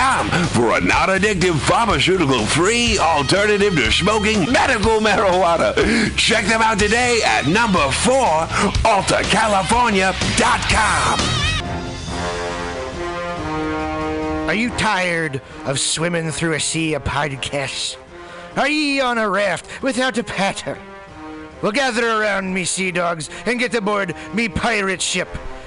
For a non addictive pharmaceutical free alternative to smoking medical marijuana. Check them out today at number 4 AltaCalifornia.com. Are you tired of swimming through a sea of podcasts? Are ye on a raft without a paddle? Well, gather around me, sea dogs, and get aboard me pirate ship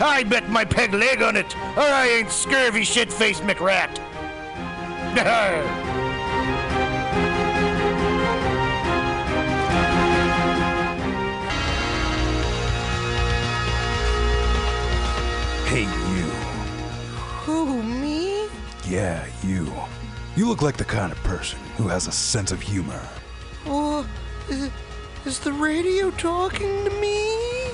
I bet my peg leg on it, or I ain't scurvy shit-faced McRat. Hey, you. Who, me? Yeah, you. You look like the kind of person who has a sense of humor. Oh, is, is the radio talking to me?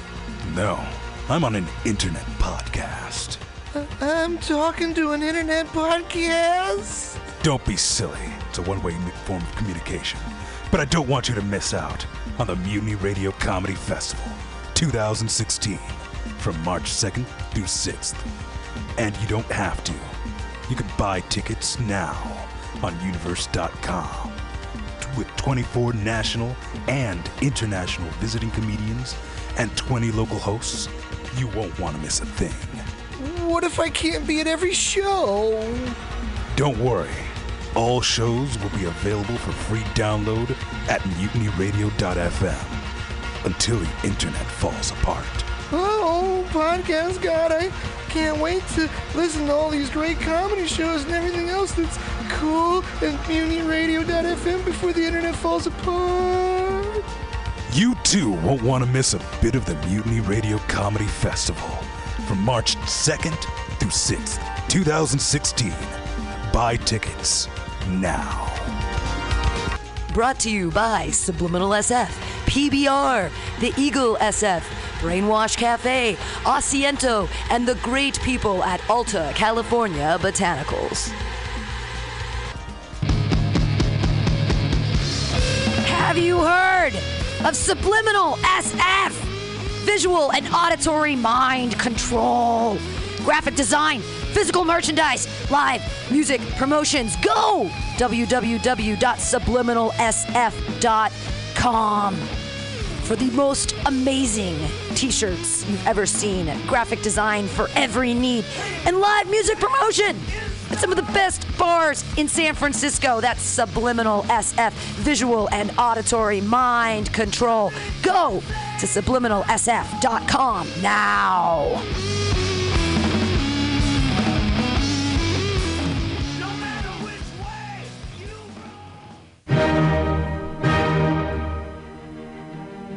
No, I'm on an internet podcast. Uh, I'm talking to an internet podcast? Don't be silly. It's a one way form of communication. But I don't want you to miss out on the Mutiny Radio Comedy Festival 2016 from March 2nd through 6th. And you don't have to. You can buy tickets now on universe.com with 24 national and international visiting comedians and 20 local hosts. You won't want to miss a thing. What if I can't be at every show? Don't worry. All shows will be available for free download at mutinyradio.fm until the internet falls apart. Oh, podcast God, I can't wait to listen to all these great comedy shows and everything else that's cool at MutinyRadio.fm before the internet falls apart. You too won't want to miss a bit of the Mutiny Radio Comedy Festival from March 2nd through 6th, 2016. Buy tickets now. Brought to you by Subliminal SF, PBR, The Eagle SF, Brainwash Cafe, Asiento, and the great people at Alta California Botanicals. Have you heard of Subliminal SF? Visual and auditory mind control, graphic design, physical merchandise, live music promotions. Go! www.subliminalsf.com for the most amazing t shirts you've ever seen. Graphic design for every need, and live music promotion at some of the best bars in San Francisco. That's Subliminal SF, visual and auditory mind control. Go to subliminalsf.com now.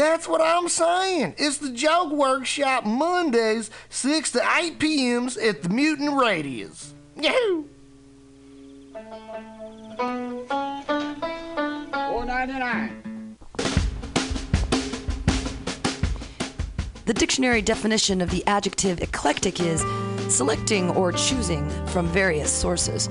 That's what I'm saying. It's the Joke Workshop Mondays, 6 to 8 p.m.s at the Mutant Radius. Yahoo! 499. The dictionary definition of the adjective eclectic is selecting or choosing from various sources.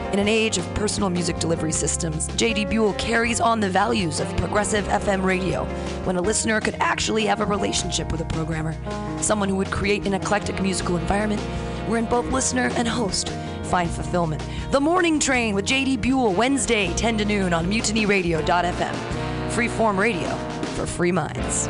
In an age of personal music delivery systems, JD Buell carries on the values of progressive FM radio when a listener could actually have a relationship with a programmer, someone who would create an eclectic musical environment wherein both listener and host find fulfillment. The Morning Train with JD Buell, Wednesday, 10 to noon on mutinyradio.fm. Freeform radio for free minds.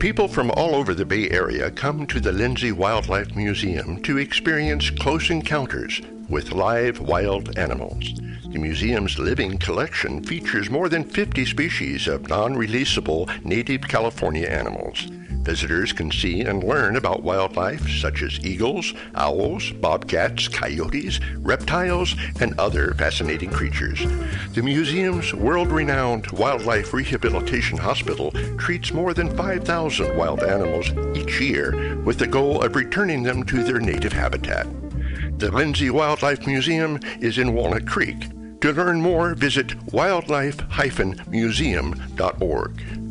People from all over the Bay Area come to the Lindsay Wildlife Museum to experience close encounters with live wild animals. The museum's living collection features more than 50 species of non releasable native California animals. Visitors can see and learn about wildlife such as eagles, owls, bobcats, coyotes, reptiles, and other fascinating creatures. The museum's world renowned Wildlife Rehabilitation Hospital treats more than 5,000 wild animals each year with the goal of returning them to their native habitat. The Lindsay Wildlife Museum is in Walnut Creek. To learn more, visit wildlife-museum.org.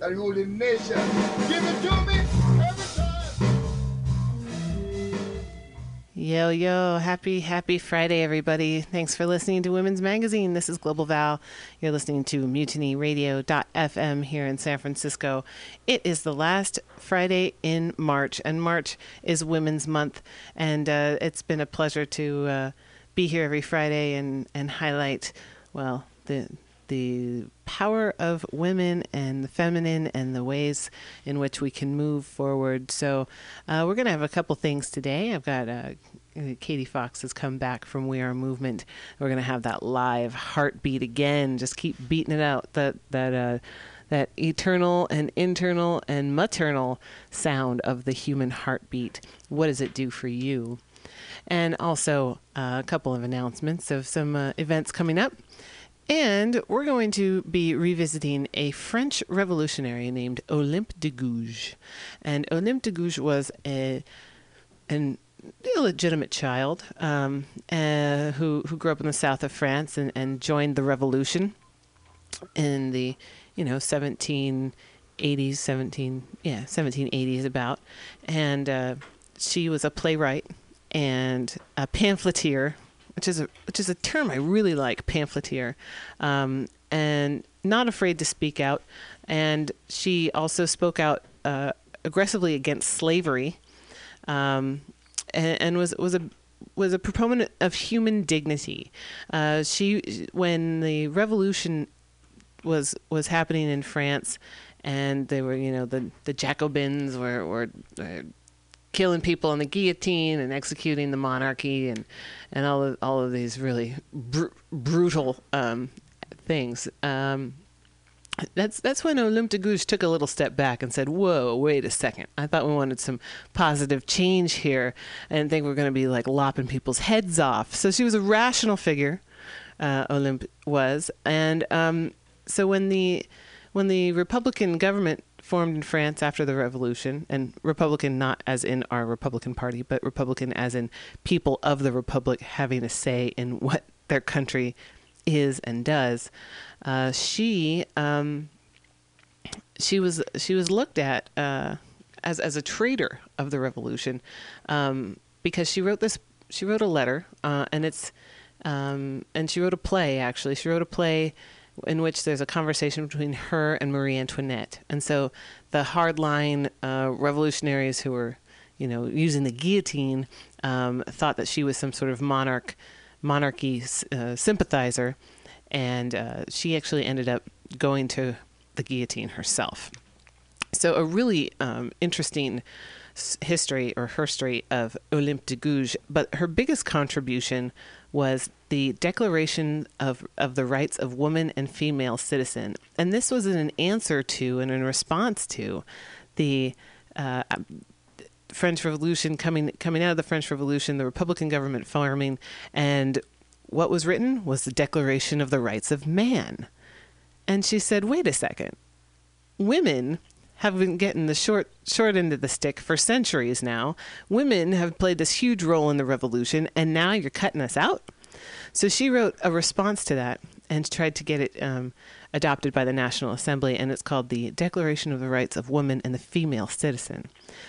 that ruling nation. Give it to me every time. Yo, yo, happy, happy Friday, everybody. Thanks for listening to Women's Magazine. This is Global Val. You're listening to mutinyradio.fm here in San Francisco. It is the last Friday in March, and March is Women's Month. And uh, it's been a pleasure to uh, be here every Friday and, and highlight, well, the the power of women and the feminine and the ways in which we can move forward. So uh, we're going to have a couple things today. I've got uh, Katie Fox has come back from We Are Movement. We're going to have that live heartbeat again. Just keep beating it out. That that uh, that eternal and internal and maternal sound of the human heartbeat. What does it do for you? And also uh, a couple of announcements of some uh, events coming up. And we're going to be revisiting a French revolutionary named Olympe de Gouges. And Olympe de Gouges was a an illegitimate child um, uh, who who grew up in the south of France and, and joined the revolution in the you know 1780s 17 yeah 1780s about and uh, she was a playwright and a pamphleteer which is a which is a term I really like pamphleteer um, and not afraid to speak out and she also spoke out uh, aggressively against slavery um, and, and was was a was a proponent of human dignity. Uh, she, when the revolution was was happening in France, and they were, you know, the the Jacobins were were. were killing people on the guillotine and executing the monarchy and and all of all of these really br- brutal um, things. Um, that's that's when Olympe de Gouges took a little step back and said, "Whoa, wait a second! I thought we wanted some positive change here. Didn't think we are going to be like lopping people's heads off." So she was a rational figure, uh, Olympe was, and um, so when the when the Republican government formed in France after the revolution, and Republican not as in our Republican Party, but Republican as in people of the Republic having a say in what their country is and does uh, she um, she was she was looked at uh, as as a traitor of the revolution um, because she wrote this she wrote a letter uh, and it's um, and she wrote a play actually. She wrote a play in which there's a conversation between her and Marie Antoinette. And so the hardline uh, revolutionaries who were you know using the guillotine um, thought that she was some sort of monarch monarchy uh, sympathizer. And uh, she actually ended up going to the guillotine herself. So, a really um, interesting history or history of Olympe de Gouges, but her biggest contribution was the Declaration of, of the Rights of Woman and Female Citizen. And this was in an answer to and in response to the uh, French Revolution coming coming out of the French Revolution, the Republican government forming, and what was written was the Declaration of the Rights of Man. And she said, wait a second. Women have been getting the short short end of the stick for centuries now. Women have played this huge role in the revolution, and now you're cutting us out. So she wrote a response to that and tried to get it um, adopted by the National Assembly, and it's called the Declaration of the Rights of Woman and the Female Citizen.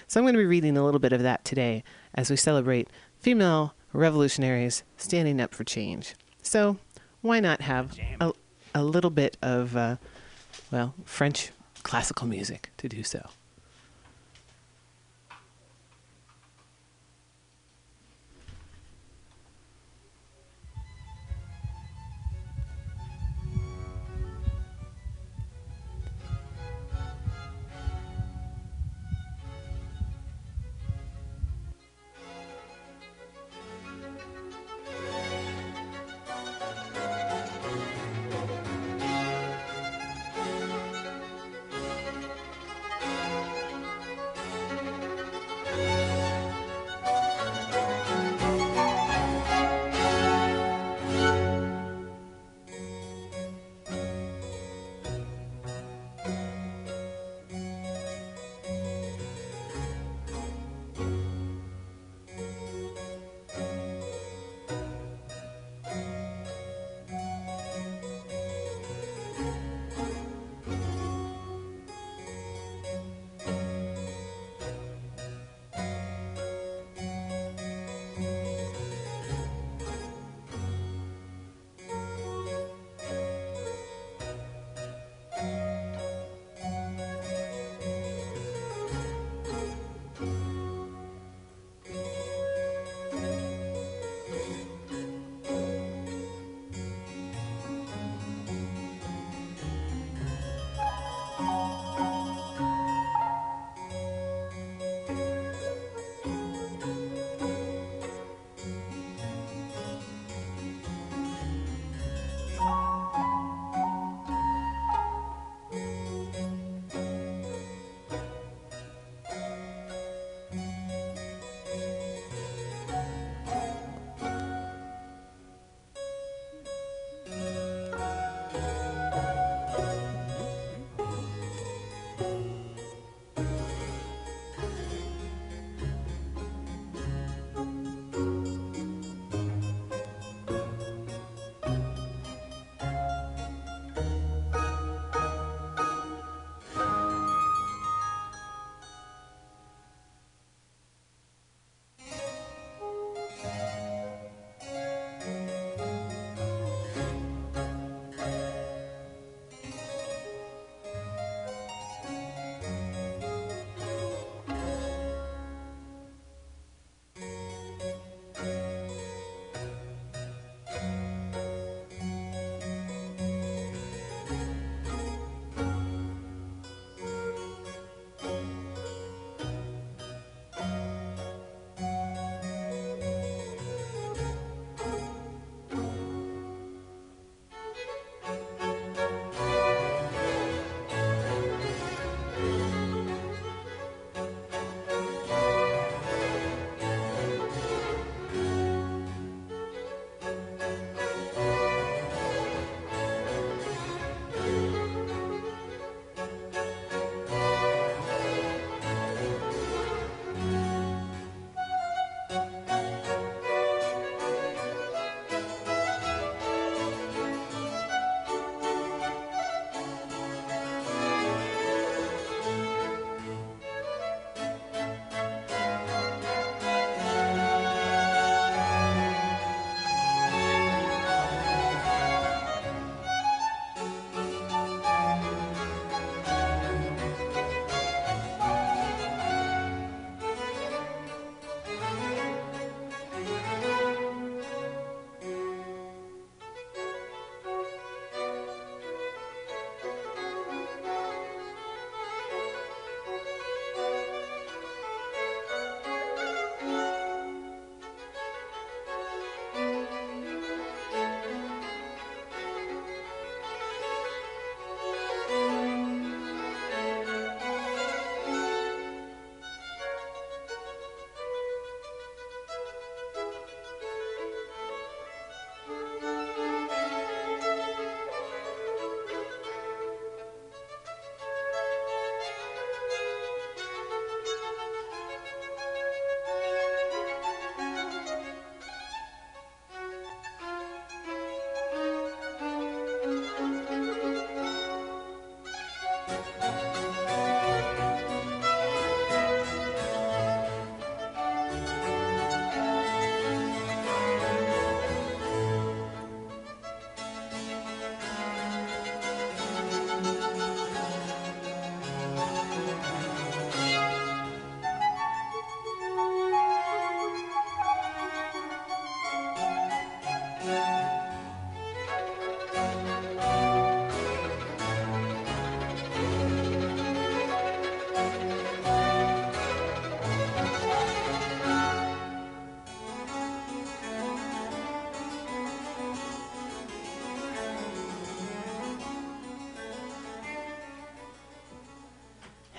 So I'm going to be reading a little bit of that today as we celebrate female revolutionaries standing up for change. So why not have a, a little bit of, uh, well, French classical music to do so?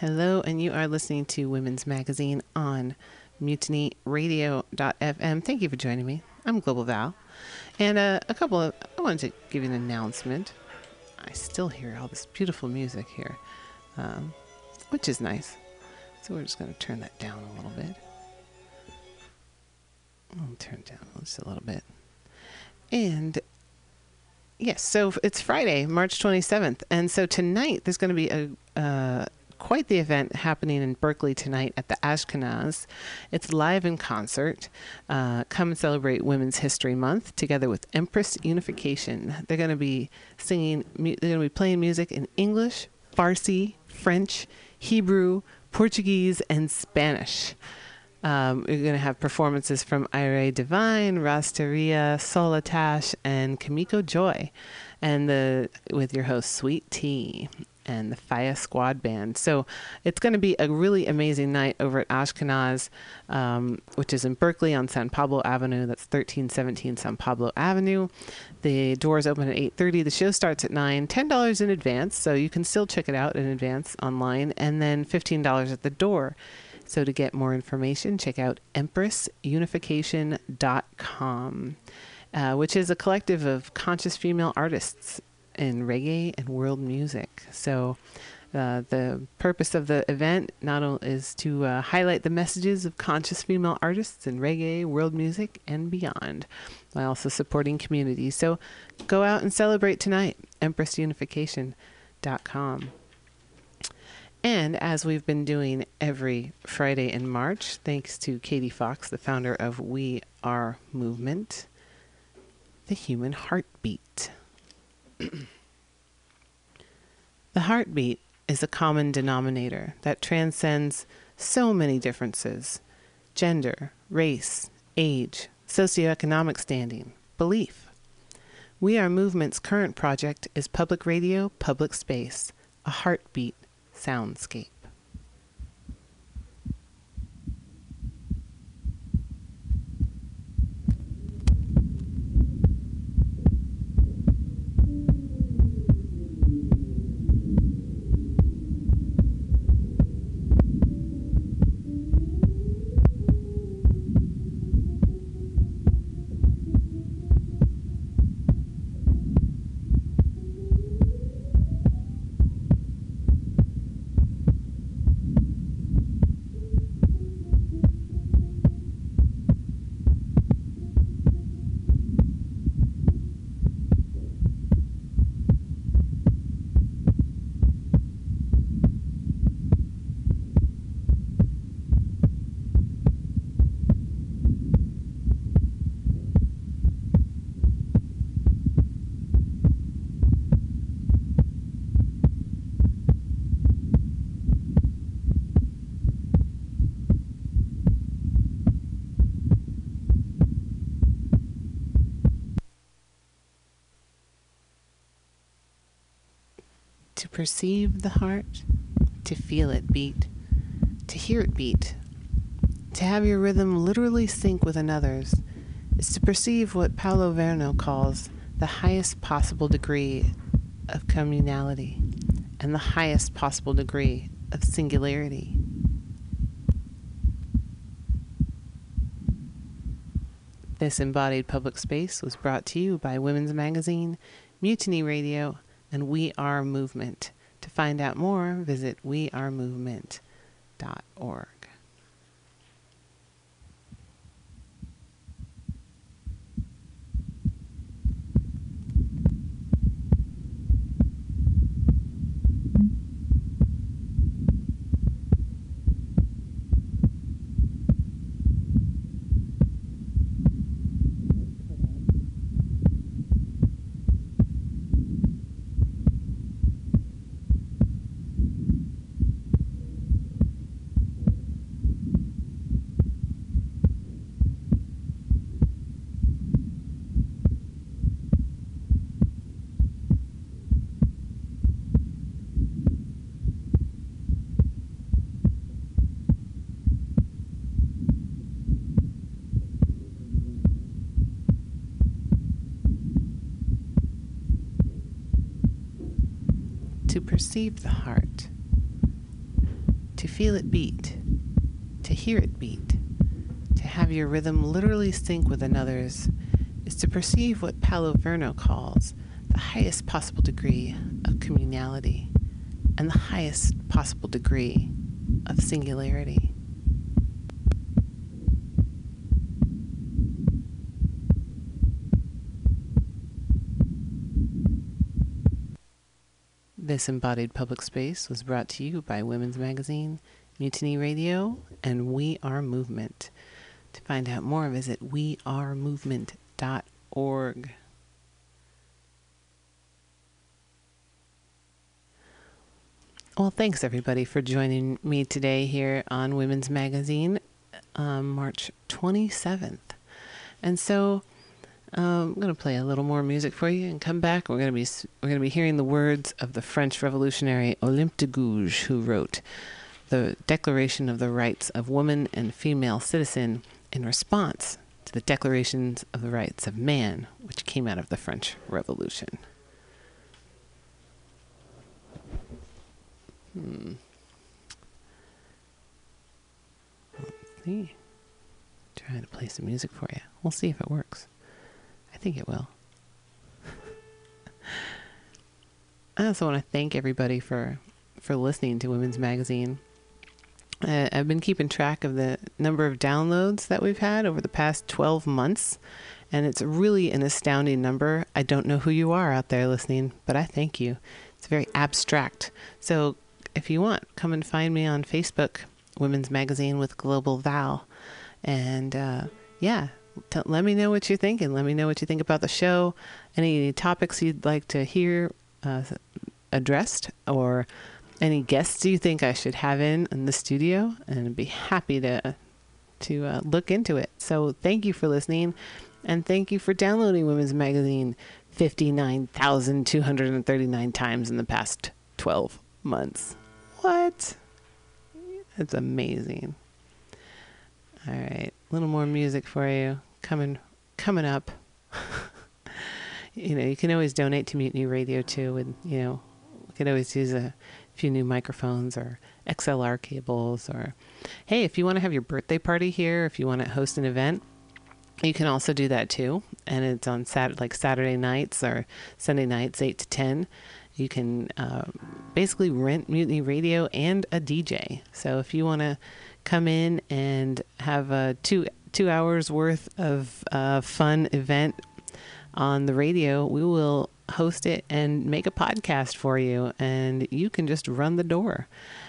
Hello, and you are listening to Women's Magazine on mutinyradio.fm. Thank you for joining me. I'm Global Val. And uh, a couple of, I wanted to give you an announcement. I still hear all this beautiful music here, um, which is nice. So we're just going to turn that down a little bit. I'll turn down just a little bit. And yes, so it's Friday, March 27th. And so tonight there's going to be a, uh, quite the event happening in Berkeley tonight at the Ashkenaz. It's live in concert. Uh, come and celebrate Women's History Month together with Empress Unification. They're going to be singing, they're going to be playing music in English, Farsi, French, Hebrew, Portuguese, and Spanish. Um, we're going to have performances from Ire Divine, Rasteria, Solitash, and Kamiko Joy, and the with your host Sweet Tea and the Fire Squad Band. So it's going to be a really amazing night over at Ashkenaz, um, which is in Berkeley on San Pablo Avenue. That's 1317 San Pablo Avenue. The doors open at 8:30. The show starts at 9. $10 in advance, so you can still check it out in advance online, and then $15 at the door. So to get more information, check out empressunification.com, uh, which is a collective of conscious female artists in reggae and world music. So uh, the purpose of the event not only is to uh, highlight the messages of conscious female artists in reggae, world music, and beyond, while also supporting communities. So go out and celebrate tonight. EmpressUnification.com. And as we've been doing every Friday in March, thanks to Katie Fox, the founder of We Are Movement, the human heartbeat. The heartbeat is a common denominator that transcends so many differences gender, race, age, socioeconomic standing, belief. We Are Movement's current project is public radio, public space, a heartbeat soundscape. to perceive the heart, to feel it beat, to hear it beat, to have your rhythm literally sync with another's, is to perceive what Paolo Virno calls the highest possible degree of communality and the highest possible degree of singularity. This embodied public space was brought to you by Women's Magazine, Mutiny Radio, and We Are Movement. To find out more, visit wearemovement.org. to perceive the heart, to feel it beat, to hear it beat, to have your rhythm literally sync with another's, is to perceive what Paolo Virno calls the highest possible degree of communality and the highest possible degree of singularity. This embodied public space was brought to you by Women's Magazine, Mutiny Radio, and We Are Movement. To find out more, visit wearemovement.org. Well, thanks everybody for joining me today here on Women's Magazine, um, March 27th. And so um, I'm going to play a little more music for you and come back. We're going to be we're going to be hearing the words of the French revolutionary Olympe de Gouges, who wrote the Declaration of the Rights of Woman and Female Citizen in response to the Declarations of the Rights of Man, which came out of the French Revolution. Hmm. Let's see. Trying to play some music for you. We'll see if it works. Think it will. I also want to thank everybody for for listening to Women's Magazine. Uh, I've been keeping track of the number of downloads that we've had over the past 12 months, and it's really an astounding number. I don't know who you are out there listening, but I thank you. It's very abstract. So if you want, come and find me on Facebook, Women's Magazine with Global Val. And uh, yeah, let me know what you're thinking. Let me know what you think about the show, any topics you'd like to hear uh, addressed, or any guests you think I should have in in the studio, and I'd be happy to to uh, look into it. So thank you for listening, and thank you for downloading Women's Magazine fifty nine thousand two hundred and thirty nine times in the past twelve months. What? That's amazing. All right, little more music for you coming coming up. you know, you can always donate to Mutiny Radio too, and you know, we could always use a few new microphones or XLR cables, or hey, if you want to have your birthday party here, if you want to host an event, you can also do that too, and it's on Sat like Saturday nights or Sunday nights, eight to ten. You can uh, basically rent Mutiny Radio and a DJ. So if you want to come in and have a two two hours worth of uh, fun event on the radio, we will host it and make a podcast for you, and you can just run the door.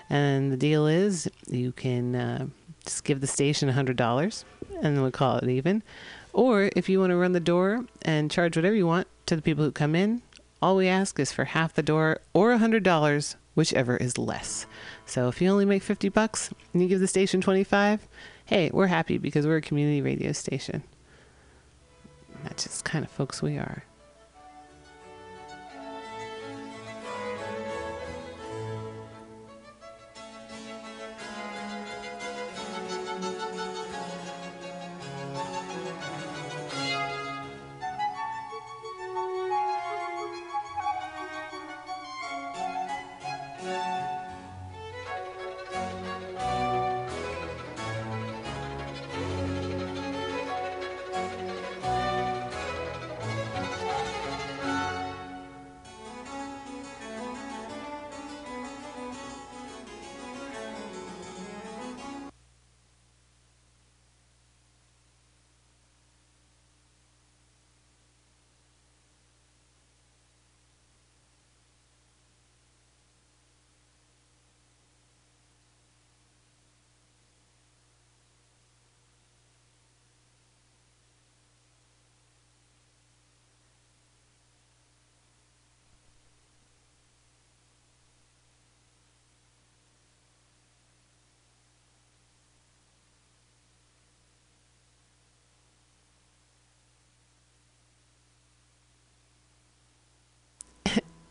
And the deal is, you can uh, just give the station hundred dollars, and we'll call it even. Or if you want to run the door and charge whatever you want to the people who come in, all we ask is for half the door or a hundred dollars, whichever is less. So if you only make fifty bucks and you give the station twenty five, hey, we're happy because we're a community radio station. That's just kind of folks we are.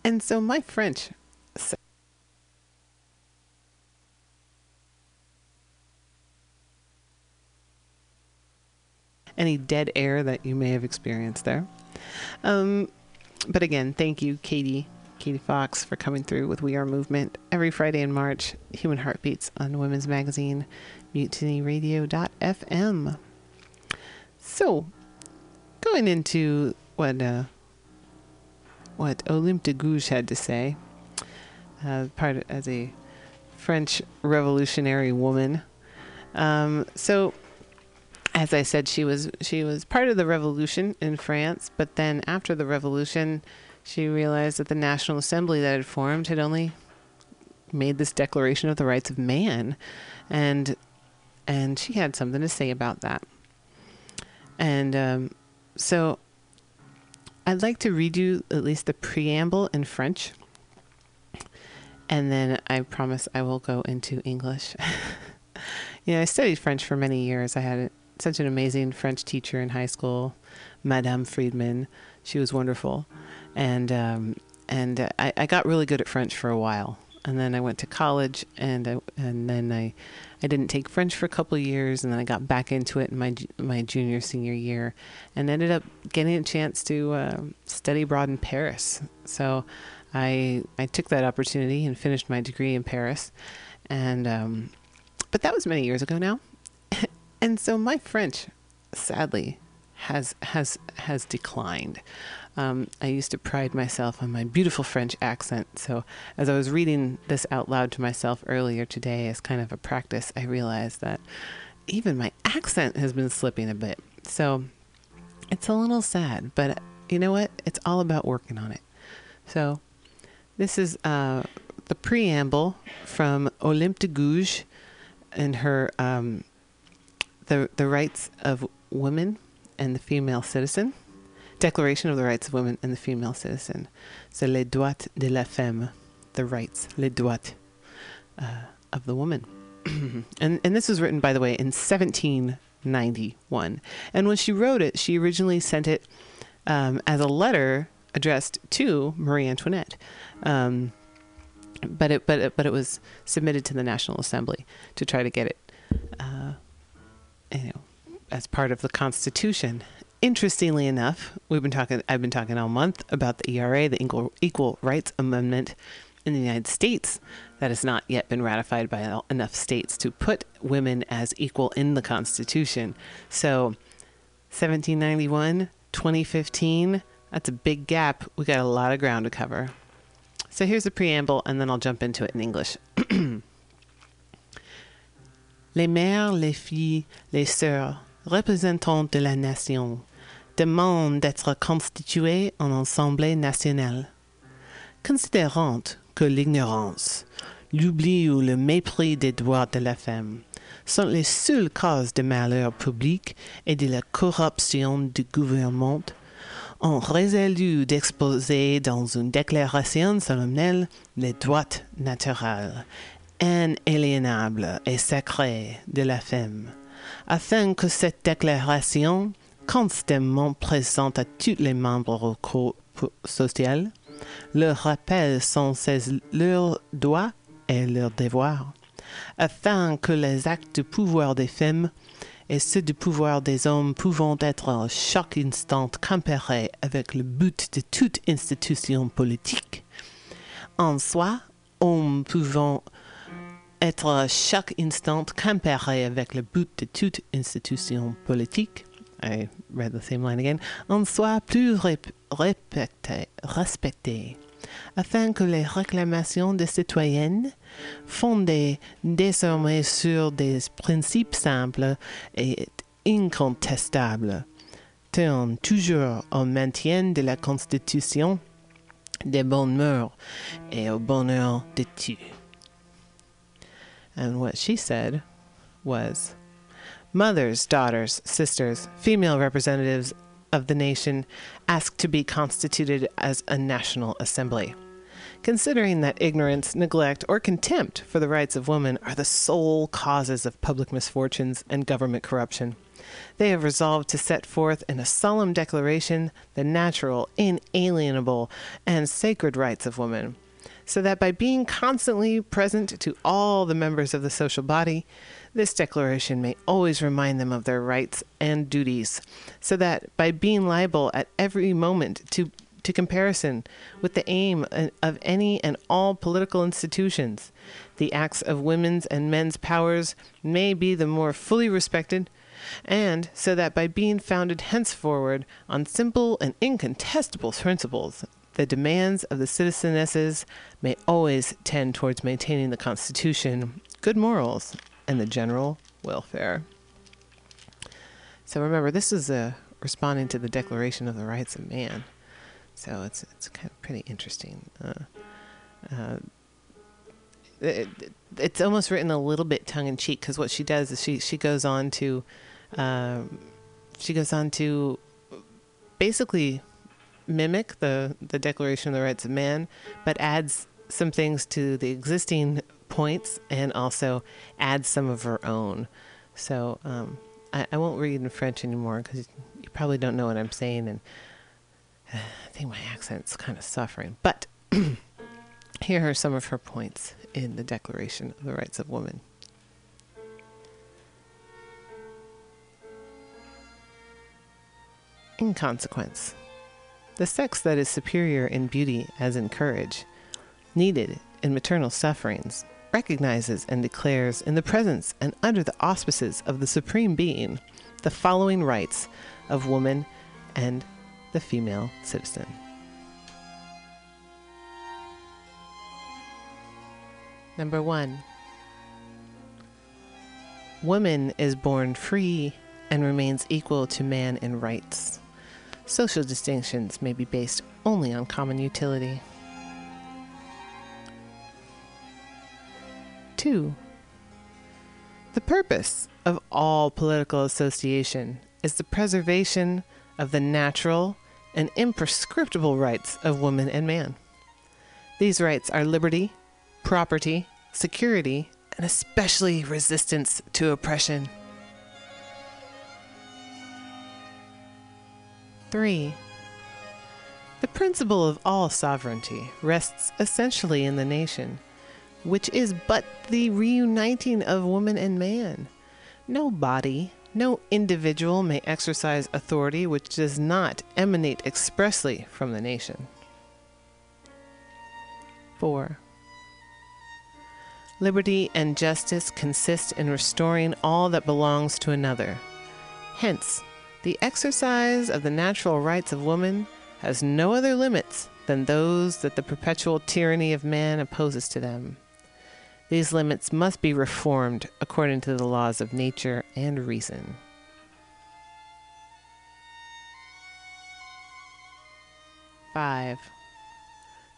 And so my French. Any dead air that you may have experienced there. Um, but again, thank you, Katie, Katie Fox, for coming through with We Are Movement every Friday in March. Human Heartbeats on Women's Magazine, mutinyradio.fm. So, going into what uh, what Olympe de Gouges had to say, uh, part as a French revolutionary woman. Um, so, as I said, she was she was part of the revolution in France, but then after the revolution, she realized that the National Assembly that had formed had only made this Declaration of the Rights of Man, and and she had something to say about that. And um, so, I'd like to read you at least the preamble in French, and then I promise I will go into English. you know, I studied French for many years. I had such an amazing French teacher in high school, Madame Friedman. She was wonderful, and um, and uh, I, I got really good at French for a while. And then I went to college, and I, and then I, I didn't take French for a couple years, and then I got back into it in my my junior senior year, and ended up getting a chance to uh, study abroad in Paris. So, I I took that opportunity and finished my degree in Paris, and um, but that was many years ago now, and so my French, sadly, has has has declined. Um, I used to pride myself on my beautiful French accent. So as I was reading this out loud to myself earlier today as kind of a practice, I realized that even my accent has been slipping a bit. So it's a little sad, but you know what? It's all about working on it. So this is uh, the preamble from Olympe de Gouges and her um, the the rights of women and the female citizen. Declaration of the Rights of Women and the Female Citizen. So, les droits de la femme, the rights, les droits uh, of the woman. and, and this was written, by the way, in 1791. And when she wrote it, she originally sent it um, as a letter addressed to Marie Antoinette. Um, but it, but it, but it was submitted to the National Assembly to try to get it, uh, you know, as part of the Constitution interestingly enough, we've been talking. I've been talking all month about the ERA, the Equal, Equal Rights Amendment in the United States, that has not yet been ratified by enough states to put women as equal in the Constitution. So, 1791, 2015. That's a big gap. We got a lot of ground to cover. So here's the preamble, and then I'll jump into it in English. les mères, les filles, les sœurs, représentants de la nation, demande d'être constituée en Assemblée nationale. Considérant que l'ignorance, l'oubli ou le mépris des droits de la femme sont les seules causes de malheur public et de la corruption du gouvernement, ont résolu d'exposer dans une déclaration solennelle les droits naturels, inaliénables et sacrés de la femme, afin que cette déclaration constamment présente à tous les membres sociaux, leur rappelle sans cesse leurs droits et leurs devoirs, afin que les actes du pouvoir des femmes et ceux du pouvoir des hommes pouvant être à chaque instant comparés avec le but de toute institution politique, en soi, hommes pouvant être à chaque instant comparés avec le but de toute institution politique, I read the same line again, en soit plus respecté, respecté, afin que les réclamations des citoyennes, fondées désormais sur des principes simples et incontestables, tournent toujours au maintien de la Constitution, des bonnes mœurs et au bonheur de tous. And what she said was, Mothers, daughters, sisters, female representatives of the nation ask to be constituted as a national assembly. Considering that ignorance, neglect, or contempt for the rights of women are the sole causes of public misfortunes and government corruption, they have resolved to set forth in a solemn declaration the natural, inalienable, and sacred rights of women, so that by being constantly present to all the members of the social body, this declaration may always remind them of their rights and duties, so that by being liable at every moment to to comparison with the aim uh, of any and all political institutions. The acts of women's and men's powers may be the more fully respected, and so that by being founded henceforward on simple and incontestable principles, the demands of the citizenesses may always tend towards maintaining the Constitution, good morals, and the general welfare. So remember, this is uh, responding to the Declaration of the Rights of Man. So it's it's kind of pretty interesting. Uh, uh, it, it's almost written a little bit tongue in cheek because what she does is she she goes on to um, she goes on to basically mimic the the Declaration of the Rights of Man, but adds some things to the existing points and also adds some of her own. So um, I, I, won't read in French anymore because you probably don't know what I'm saying, and I think my accent's kind of suffering. But here are some of her points in the Declaration of the Rights of Women. In consequence, the sex that is superior in beauty as in courage, needed in maternal sufferings, recognizes and declares in the presence and under the auspices of the Supreme Being the following rights of woman and the female citizen. Number one, woman is born free and remains equal to man in rights. Social distinctions may be based only on common utility. 2. The purpose of all political association is the preservation of the natural and imprescriptible rights of woman and man. These rights are liberty, property, security, and especially resistance to oppression. 3. The principle of all sovereignty rests essentially in the nation, which is but the reuniting of woman and man. No body, no individual may exercise authority which does not emanate expressly from the nation. 4. Liberty and justice consist in restoring all that belongs to another. Hence, the exercise of the natural rights of woman has no other limits than those that the perpetual tyranny of man opposes to them. These limits must be reformed according to the laws of nature and reason. Five.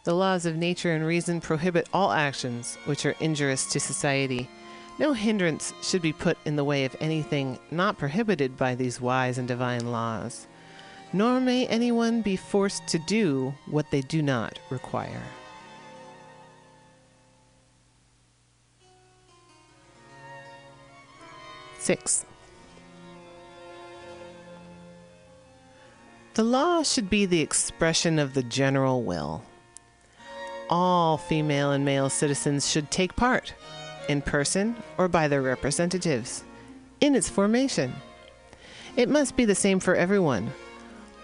The laws of nature and reason prohibit all actions which are injurious to society no hindrance should be put in the way of anything not prohibited by these wise and divine laws, nor may anyone be forced to do what they do not require. Six. The law should be the expression of the general will. All female and male citizens should take part in person or by their representatives, in its formation. It must be the same for everyone.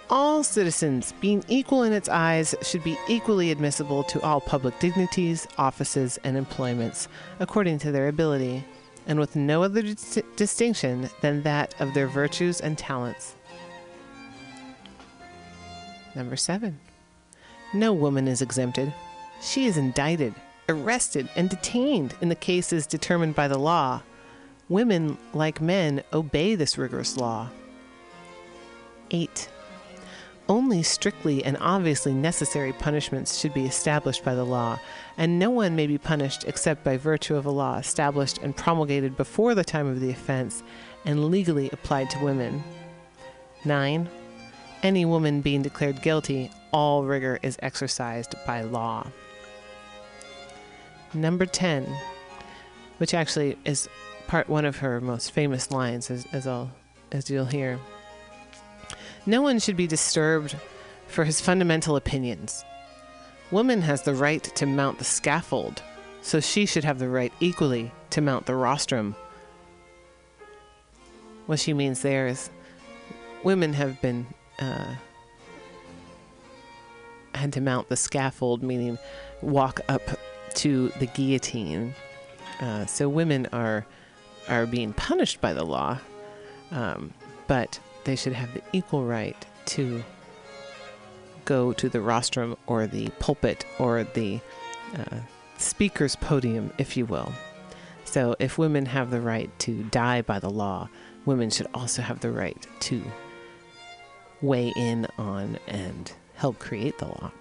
All citizens, being equal in its eyes, should be equally admissible to all public dignities, offices, and employments, according to their ability, and with no other dis- distinction than that of their virtues and talents. Number seven. No woman is exempted. She is indicted arrested and detained in the cases determined by the law. Women, like men, obey this rigorous law. 8. Only strictly and obviously necessary punishments should be established by the law, and no one may be punished except by virtue of a law established and promulgated before the time of the offense and legally applied to women. 9. Any woman being declared guilty, all rigor is exercised by law number 10, which actually is part one of her most famous lines, as, as, I'll, as you'll hear. No one should be disturbed for his fundamental opinions. Woman has the right to mount the scaffold, so she should have the right equally to mount the rostrum. What she means there is women have been uh, had to mount the scaffold, meaning walk up to the guillotine. Uh, so women are are being punished by the law, um, but they should have the equal right to go to the rostrum or the pulpit or the uh, speaker's podium, if you will. So, if women have the right to die by the law, women should also have the right to weigh in on and help create the law.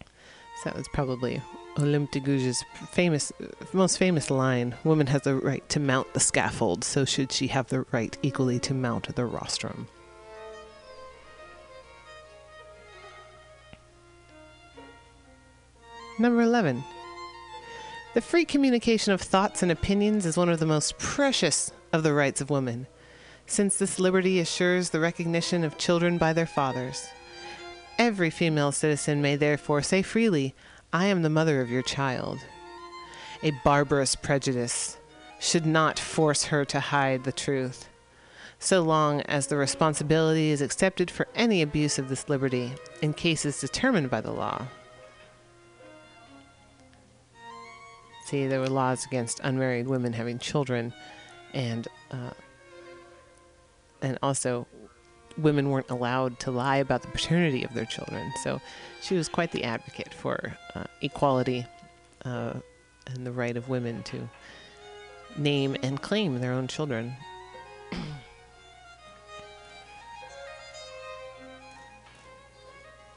So that was probably Olympe de famous, most famous line: "Woman has the right to mount the scaffold, so should she have the right equally to mount the rostrum." Number 11. The free communication of thoughts and opinions is one of the most precious of the rights of women, since this liberty assures the recognition of children by their fathers. Every female citizen may therefore say freely, I am the mother of your child. A barbarous prejudice should not force her to hide the truth, so long as the responsibility is accepted for any abuse of this liberty in cases determined by the law. See, there were laws against unmarried women having children, and uh, and also women weren't allowed to lie about the paternity of their children. So she was quite the advocate for uh, equality uh, and the right of women to name and claim their own children.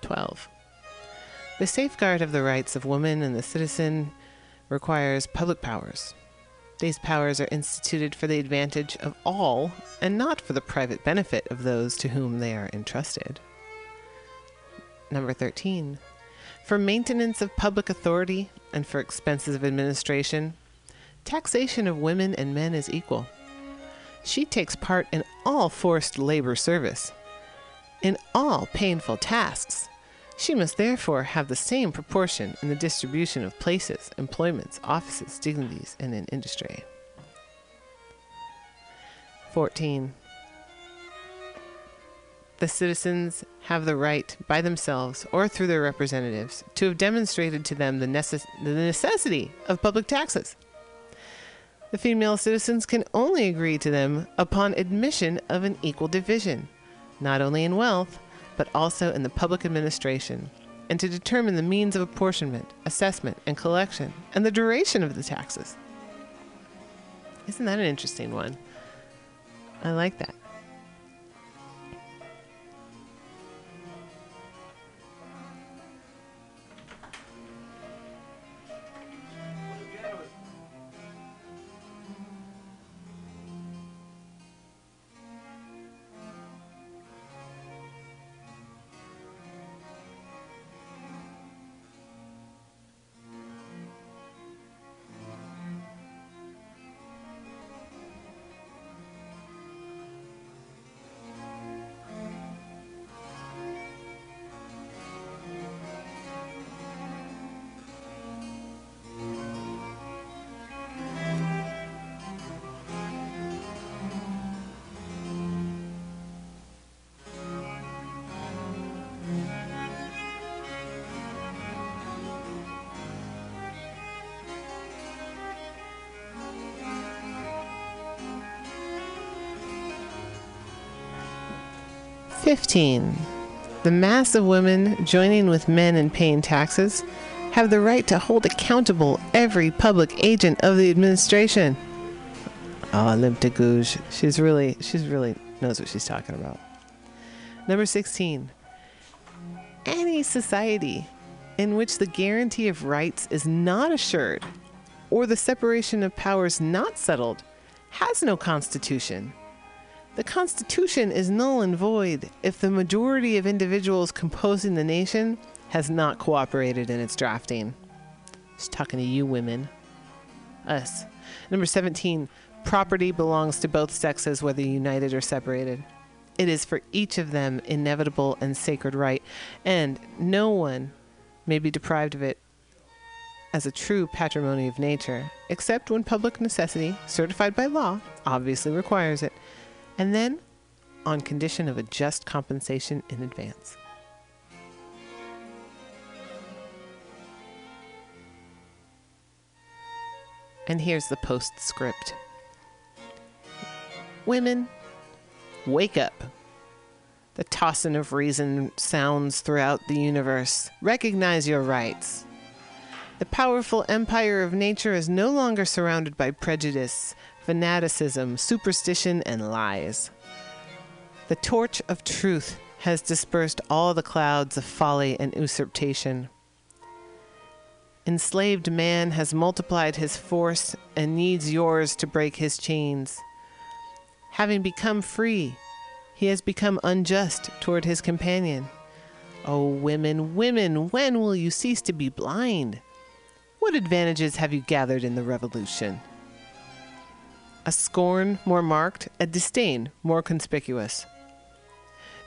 Twelve. The safeguard of the rights of woman and the citizen requires public powers. These powers are instituted for the advantage of all and not for the private benefit of those to whom they are entrusted. Number 13. For maintenance of public authority and for expenses of administration, taxation of women and men is equal. She takes part in all forced labor service, in all painful tasks, she must therefore have the same proportion in the distribution of places, employments, offices, dignities, and in industry. 14. The citizens have the right, by themselves or through their representatives, to have demonstrated to them the, necess- the necessity of public taxes. The female citizens can only agree to them upon admission of an equal division, not only in wealth, but also in the public administration, and to determine the means of apportionment, assessment, and collection, and the duration of the taxes. Isn't that an interesting one? I like that. Fifteen. The mass of women joining with men in paying taxes have the right to hold accountable every public agent of the administration. Ah, oh, Olympe de. She's really, she's really knows what she's talking about. Number 16. Any society in which the guarantee of rights is not assured or the separation of powers not settled has no constitution. The Constitution is null and void if the majority of individuals composing the nation has not cooperated in its drafting. She's talking to you, women. Us. Number 17. Property belongs to both sexes, whether united or separated. It is for each of them inevitable and sacred right, and no one may be deprived of it as a true patrimony of nature, except when public necessity, certified by law, obviously requires it, and then on condition of a just compensation in advance. And here's the postscript Women, wake up. The tossing of reason sounds throughout the universe. Recognize your rights. The powerful empire of nature is no longer surrounded by prejudice, fanaticism, superstition, and lies. The torch of truth has dispersed all the clouds of folly and usurpation. Enslaved man has multiplied his force and needs yours to break his chains. Having become free, he has become unjust toward his companion. Oh, women, women, when will you cease to be blind? What advantages have you gathered in the revolution? A scorn more marked, a disdain more conspicuous.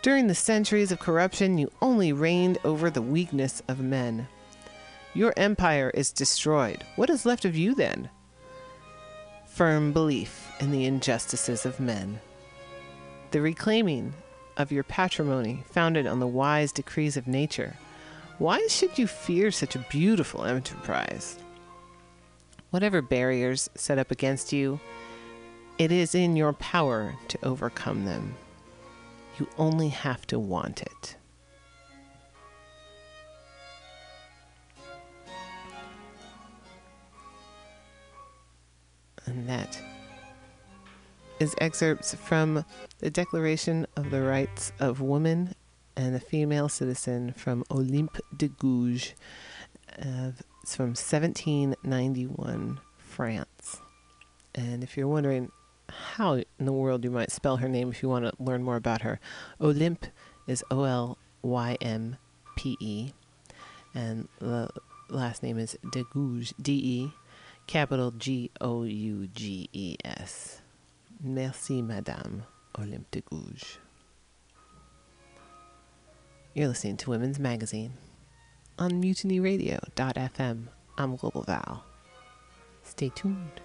During the centuries of corruption, you only reigned over the weakness of men. Your empire is destroyed. What is left of you then? Firm belief in the injustices of men. The reclaiming of your patrimony founded on the wise decrees of nature. Why should you fear such a beautiful enterprise? Whatever barriers set up against you, it is in your power to overcome them. You only have to want it. And that is excerpts from the Declaration of the Rights of Woman and a Female Citizen from Olympe de Gouges. Uh, it's from 1791, France. And if you're wondering how in the world you might spell her name if you want to learn more about her, Olympe is O L Y M P E. And the last name is de Gouges, D E, capital G O U G E S. Merci, Madame Olympe de Gouges. You're listening to Women's Magazine on mutinyradio.fm. I'm Global Val. Stay tuned.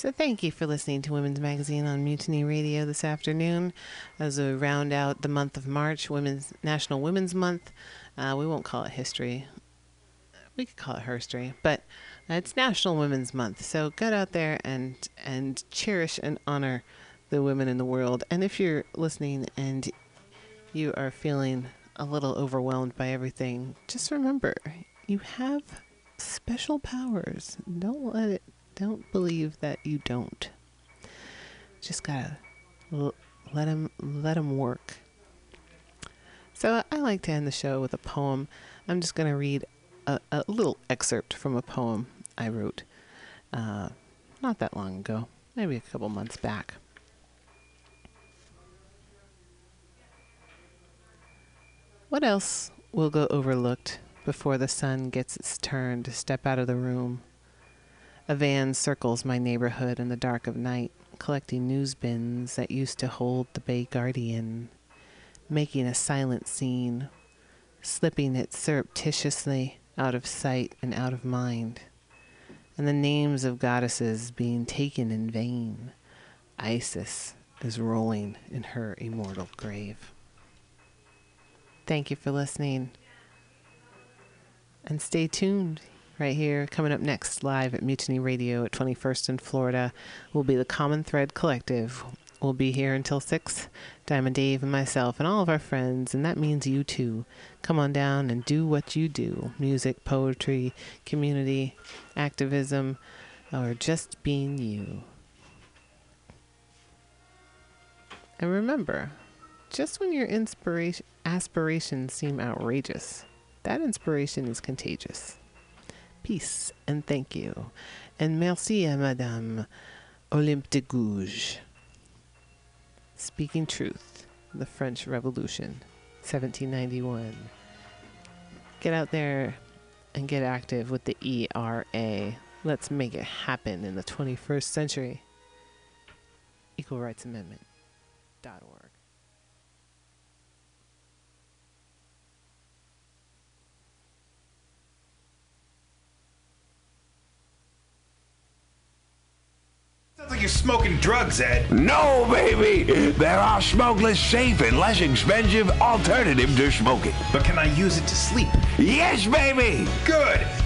So, thank you for listening to Women's Magazine on Mutiny Radio this afternoon. As we round out the month of March, Women's National Women's Month, uh, we won't call it history. We could call it herstory, but it's National Women's Month. So, get out there and and cherish and honor the women in the world. And if you're listening and you are feeling a little overwhelmed by everything, just remember you have special powers. Don't let it don't believe that you don't. Just gotta l- let him let him work. So I like to end the show with a poem. I'm just gonna read a, a little excerpt from a poem I wrote uh, not that long ago, maybe a couple months back. What else will go overlooked before the sun gets its turn to step out of the room? A van circles my neighborhood in the dark of night, collecting news bins that used to hold the Bay Guardian, making a silent scene, slipping it surreptitiously out of sight and out of mind, and the names of goddesses being taken in vain. Isis is rolling in her immortal grave. Thank you for listening. And stay tuned right here. Coming up next, live at Mutiny Radio at 21st in Florida, will be the Common Thread Collective. We'll be here until 6. Diamond Dave and myself and all of our friends, and that means you too. Come on down and do what you do music, poetry, community, activism, or just being you. And remember, just when your inspiration aspirations seem outrageous, that inspiration is contagious. Peace and thank you. And merci à Madame Olympe de Gouges. Speaking Truth, the French Revolution, 1791. Get out there and get active with the ERA. Let's make it happen in the 21st century. Equal like you're smoking drugs, Ed. No, baby! There are smokeless, safe, and less expensive alternative to smoking. But can I use it to sleep? Yes, baby! Good,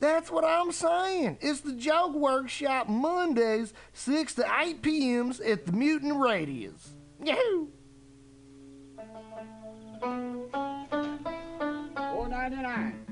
That's what I'm saying. It's the Joke Workshop Mondays, 6 to 8 p.m.s at the Mutant Radius. Yahoo! Four ninety nine.